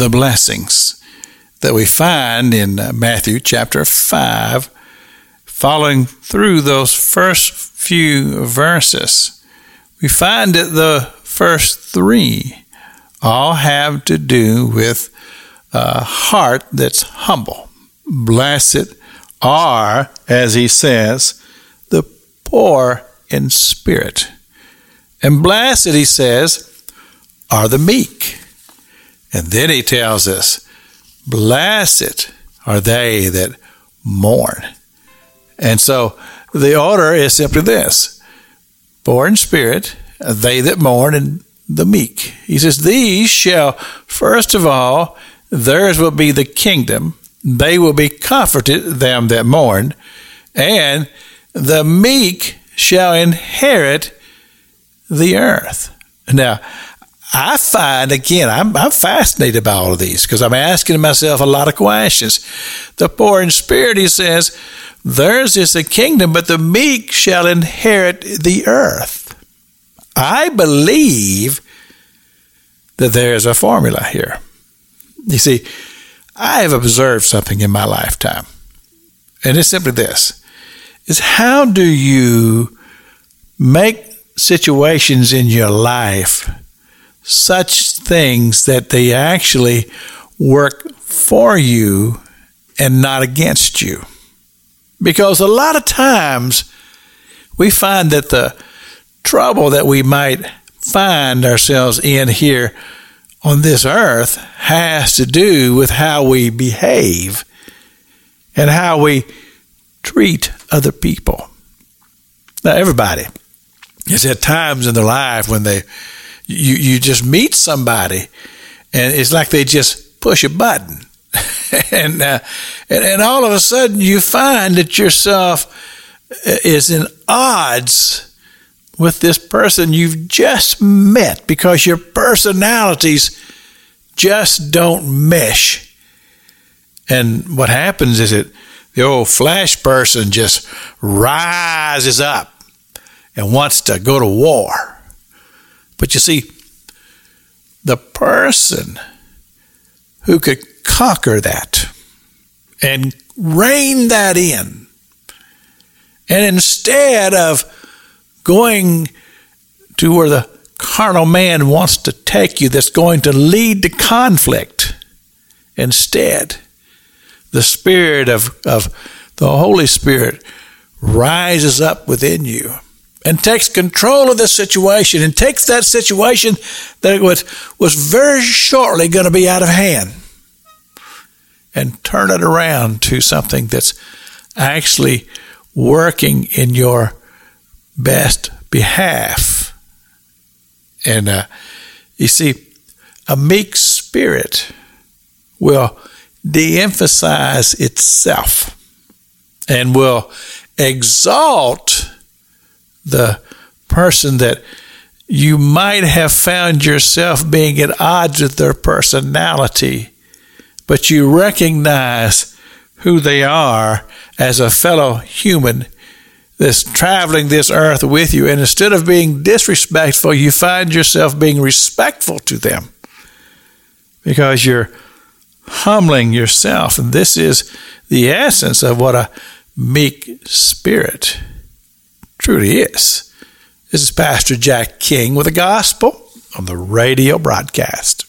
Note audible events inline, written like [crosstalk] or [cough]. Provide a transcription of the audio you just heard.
the blessings that we find in uh, Matthew chapter 5, following through those first few verses, we find that the first three all have to do with a heart that's humble. Blessed are, as he says, the poor in spirit. And blessed, he says, are the meek. And then he tells us, blessed are they that mourn. And so the order is simply this poor in spirit, they that mourn, and the meek. He says, These shall, first of all, theirs will be the kingdom. They will be comforted, them that mourn, and the meek shall inherit the earth. Now, I find again, I'm, I'm fascinated by all of these because I'm asking myself a lot of questions. The poor in spirit, he says, theirs is the kingdom, but the meek shall inherit the earth. I believe that there is a formula here. You see, I have observed something in my lifetime, and it's simply this is how do you make situations in your life such things that they actually work for you and not against you. Because a lot of times we find that the trouble that we might find ourselves in here on this earth has to do with how we behave and how we treat other people. Now, everybody has had times in their life when they you you just meet somebody, and it's like they just push a button, [laughs] and, uh, and and all of a sudden you find that yourself uh, is in odds with this person you've just met because your personalities just don't mesh. And what happens is that the old flash person just rises up and wants to go to war. But you see, the person who could conquer that and rein that in, and instead of going to where the carnal man wants to take you, that's going to lead to conflict, instead, the Spirit of, of the Holy Spirit rises up within you and takes control of the situation and takes that situation that was, was very shortly going to be out of hand and turn it around to something that's actually working in your best behalf. And uh, you see, a meek spirit will de emphasize itself and will exalt the person that you might have found yourself being at odds with their personality, but you recognize who they are as a fellow human that's traveling this earth with you. And instead of being disrespectful, you find yourself being respectful to them because you're humbling yourself. And this is the essence of what a meek spirit truly is. This is Pastor Jack King with the gospel on the radio broadcast.